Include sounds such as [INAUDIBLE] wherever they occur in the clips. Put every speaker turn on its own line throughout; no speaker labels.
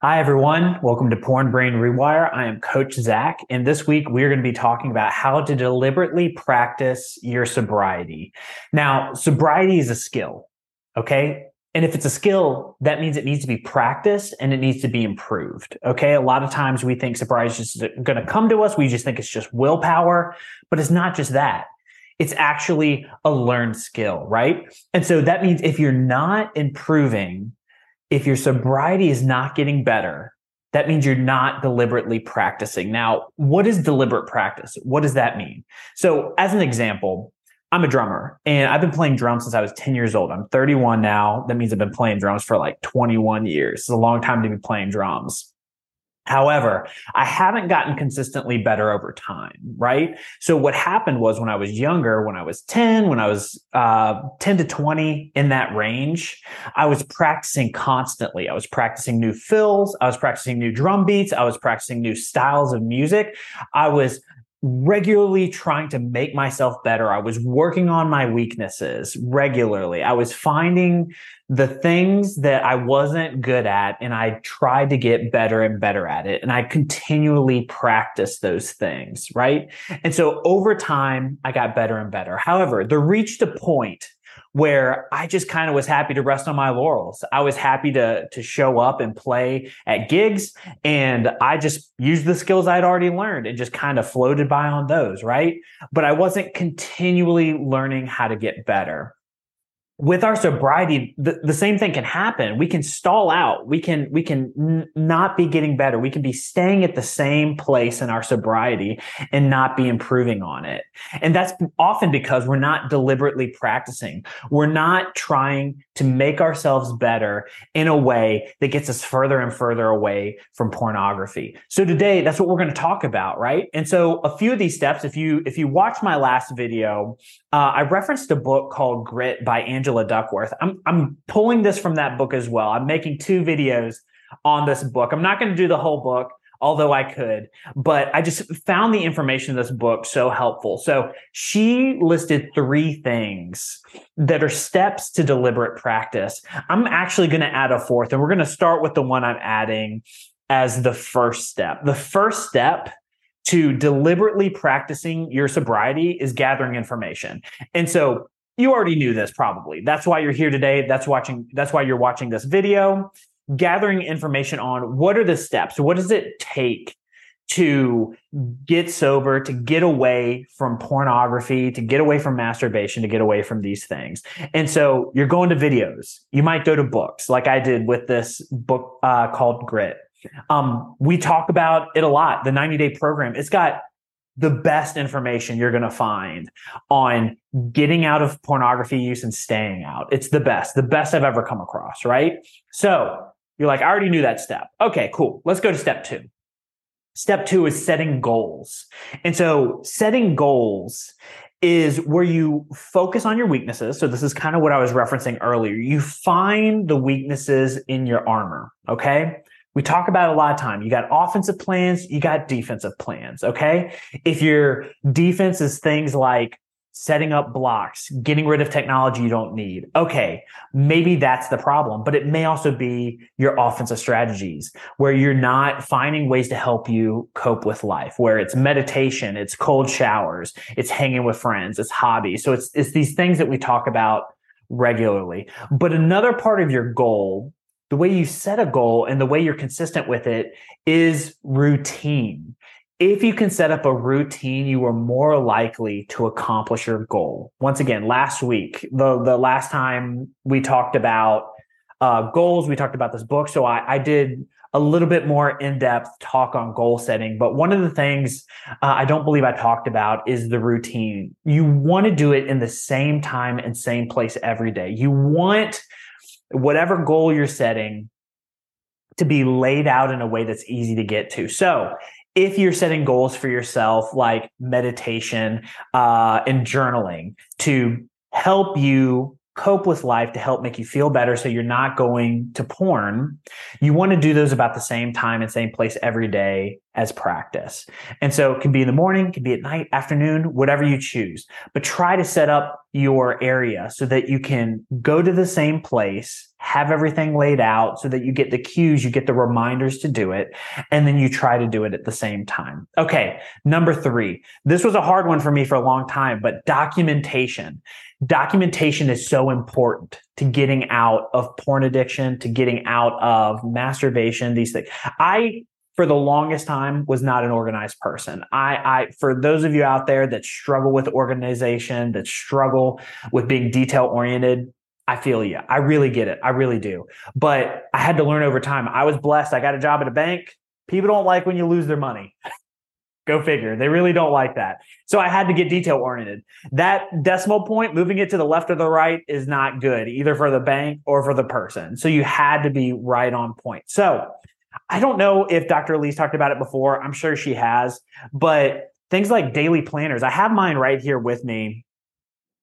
Hi, everyone. Welcome to Porn Brain Rewire. I am Coach Zach, and this week we're going to be talking about how to deliberately practice your sobriety. Now, sobriety is a skill, okay? And if it's a skill, that means it needs to be practiced and it needs to be improved. Okay. A lot of times we think sobriety is just going to come to us. We just think it's just willpower, but it's not just that. It's actually a learned skill, right? And so that means if you're not improving if your sobriety is not getting better, that means you're not deliberately practicing. Now, what is deliberate practice? What does that mean? So, as an example, I'm a drummer and I've been playing drums since I was 10 years old. I'm 31 now. That means I've been playing drums for like 21 years. It's a long time to be playing drums. However, I haven't gotten consistently better over time, right? So what happened was when I was younger, when I was 10, when I was uh, 10 to 20 in that range, I was practicing constantly. I was practicing new fills. I was practicing new drum beats. I was practicing new styles of music. I was regularly trying to make myself better. I was working on my weaknesses regularly. I was finding the things that I wasn't good at and I tried to get better and better at it. And I continually practiced those things, right? And so over time, I got better and better. However, there reached a point where I just kind of was happy to rest on my laurels. I was happy to to show up and play at gigs and I just used the skills I'd already learned and just kind of floated by on those, right? But I wasn't continually learning how to get better with our sobriety the, the same thing can happen. We can stall out. We can we can n- not be getting better. We can be staying at the same place in our sobriety and not be improving on it. And that's often because we're not deliberately practicing. We're not trying to make ourselves better in a way that gets us further and further away from pornography. So today that's what we're going to talk about right? And so a few of these steps if you if you watch my last video uh, i referenced a book called grit by angela Angela Duckworth. I'm I'm pulling this from that book as well. I'm making two videos on this book. I'm not going to do the whole book, although I could, but I just found the information in this book so helpful. So she listed three things that are steps to deliberate practice. I'm actually going to add a fourth, and we're going to start with the one I'm adding as the first step. The first step to deliberately practicing your sobriety is gathering information. And so you already knew this probably. That's why you're here today. That's watching that's why you're watching this video, gathering information on what are the steps? What does it take to get sober, to get away from pornography, to get away from masturbation, to get away from these things. And so you're going to videos. You might go to books like I did with this book uh, called Grit. Um, we talk about it a lot. The 90 day program. It's got the best information you're going to find on getting out of pornography use and staying out. It's the best, the best I've ever come across, right? So you're like, I already knew that step. Okay, cool. Let's go to step two. Step two is setting goals. And so setting goals is where you focus on your weaknesses. So this is kind of what I was referencing earlier. You find the weaknesses in your armor. Okay we talk about a lot of time. You got offensive plans, you got defensive plans. Okay. If your defense is things like setting up blocks, getting rid of technology you don't need. Okay. Maybe that's the problem, but it may also be your offensive strategies where you're not finding ways to help you cope with life, where it's meditation, it's cold showers, it's hanging with friends, it's hobbies. So it's, it's these things that we talk about regularly. But another part of your goal the way you set a goal and the way you're consistent with it is routine. If you can set up a routine, you are more likely to accomplish your goal. Once again, last week, the, the last time we talked about uh, goals, we talked about this book. So I, I did a little bit more in-depth talk on goal setting. But one of the things uh, I don't believe I talked about is the routine. You want to do it in the same time and same place every day. You want whatever goal you're setting to be laid out in a way that's easy to get to. So if you're setting goals for yourself, like meditation uh, and journaling to help you cope with life to help make you feel better so you're not going to porn, you want to do those about the same time and same place every day as practice. And so it can be in the morning, it can be at night, afternoon, whatever you choose. But try to set up your area so that you can go to the same place have everything laid out so that you get the cues, you get the reminders to do it, and then you try to do it at the same time. Okay. Number three, this was a hard one for me for a long time, but documentation. Documentation is so important to getting out of porn addiction, to getting out of masturbation, these things. I for the longest time was not an organized person. I, I, for those of you out there that struggle with organization, that struggle with being detail oriented, I feel you. I really get it. I really do. But I had to learn over time. I was blessed. I got a job at a bank. People don't like when you lose their money. [LAUGHS] Go figure. They really don't like that. So I had to get detail oriented. That decimal point, moving it to the left or the right is not good, either for the bank or for the person. So you had to be right on point. So I don't know if Dr. Elise talked about it before. I'm sure she has, but things like daily planners, I have mine right here with me.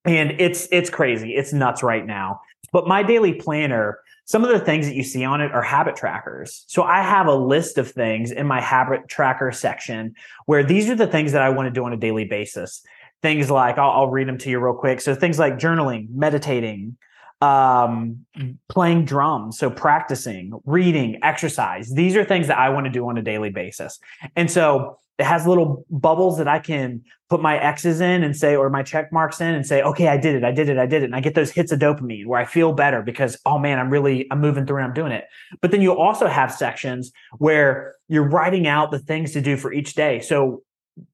And it's it's crazy. It's nuts right now. But my daily planner, some of the things that you see on it are habit trackers. So I have a list of things in my habit tracker section where these are the things that I want to do on a daily basis. Things like I'll, I'll read them to you real quick. So things like journaling, meditating, um, playing drums, so practicing, reading, exercise. These are things that I want to do on a daily basis. And so it has little bubbles that I can put my X's in and say, or my check marks in and say, okay, I did it, I did it, I did it. And I get those hits of dopamine where I feel better because, oh man, I'm really, I'm moving through and I'm doing it. But then you also have sections where you're writing out the things to do for each day. So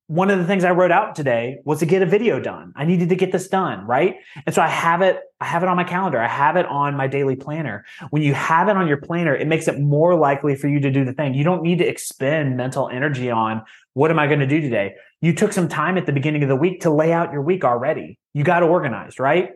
one of the things I wrote out today was to get a video done. I needed to get this done, right? And so I have it, I have it on my calendar. I have it on my daily planner. When you have it on your planner, it makes it more likely for you to do the thing. You don't need to expend mental energy on what am I going to do today? You took some time at the beginning of the week to lay out your week already. You got organized, right?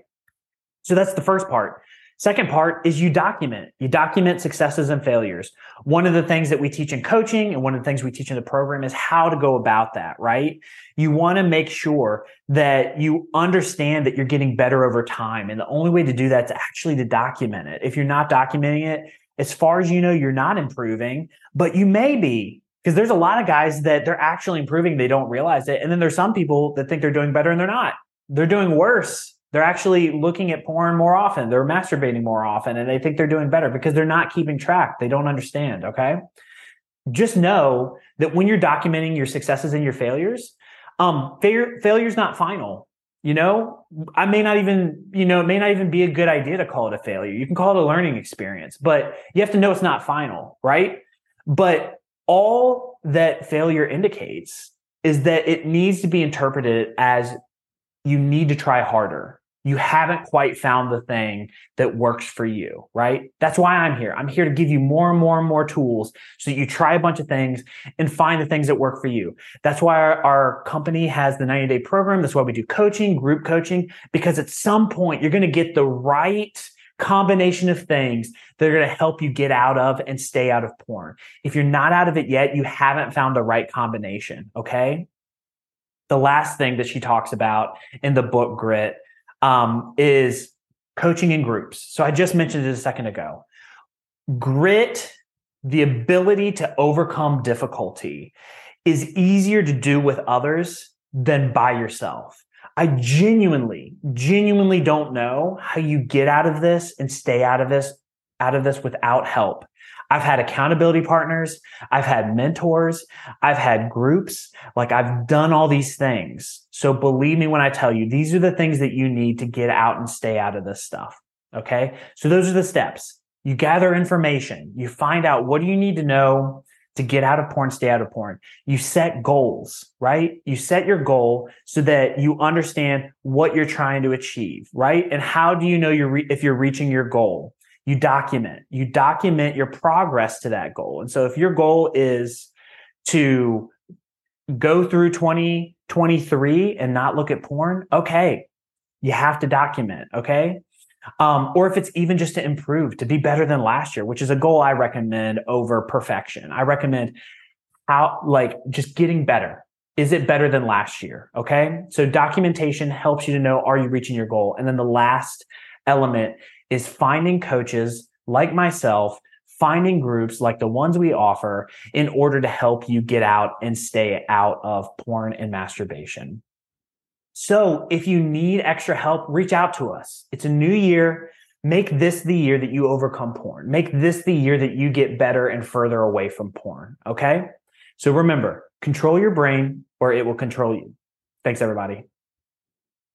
So that's the first part. Second part is you document. You document successes and failures. One of the things that we teach in coaching and one of the things we teach in the program is how to go about that, right? You want to make sure that you understand that you're getting better over time. And the only way to do that is actually to document it. If you're not documenting it, as far as you know, you're not improving, but you may be because there's a lot of guys that they're actually improving. They don't realize it. And then there's some people that think they're doing better and they're not. They're doing worse they're actually looking at porn more often. They're masturbating more often and they think they're doing better because they're not keeping track. They don't understand. Okay. Just know that when you're documenting your successes and your failures, um, failure, failure is not final. You know, I may not even, you know, it may not even be a good idea to call it a failure. You can call it a learning experience, but you have to know it's not final, right? But all that failure indicates is that it needs to be interpreted as you need to try harder you haven't quite found the thing that works for you, right? That's why I'm here. I'm here to give you more and more and more tools so that you try a bunch of things and find the things that work for you. That's why our, our company has the 90 day program. That's why we do coaching, group coaching, because at some point you're going to get the right combination of things that are going to help you get out of and stay out of porn. If you're not out of it yet, you haven't found the right combination. Okay. The last thing that she talks about in the book Grit um, is coaching in groups. So I just mentioned it a second ago. Grit, the ability to overcome difficulty, is easier to do with others than by yourself. I genuinely, genuinely don't know how you get out of this and stay out of this, out of this without help. I've had accountability partners. I've had mentors. I've had groups. Like I've done all these things. So believe me when I tell you, these are the things that you need to get out and stay out of this stuff. Okay. So those are the steps. You gather information. You find out what do you need to know to get out of porn, stay out of porn. You set goals, right? You set your goal so that you understand what you're trying to achieve, right? And how do you know you're re- if you're reaching your goal? you document you document your progress to that goal and so if your goal is to go through 2023 and not look at porn okay you have to document okay um, or if it's even just to improve to be better than last year which is a goal i recommend over perfection. I recommend how like just getting better. Is it better than last year? Okay? So documentation helps you to know are you reaching your goal? And then the last element is finding coaches like myself, finding groups like the ones we offer in order to help you get out and stay out of porn and masturbation. So if you need extra help, reach out to us. It's a new year, Make this the year that you overcome porn. Make this the year that you get better and further away from porn. Okay. So remember, control your brain or it will control you. Thanks, everybody.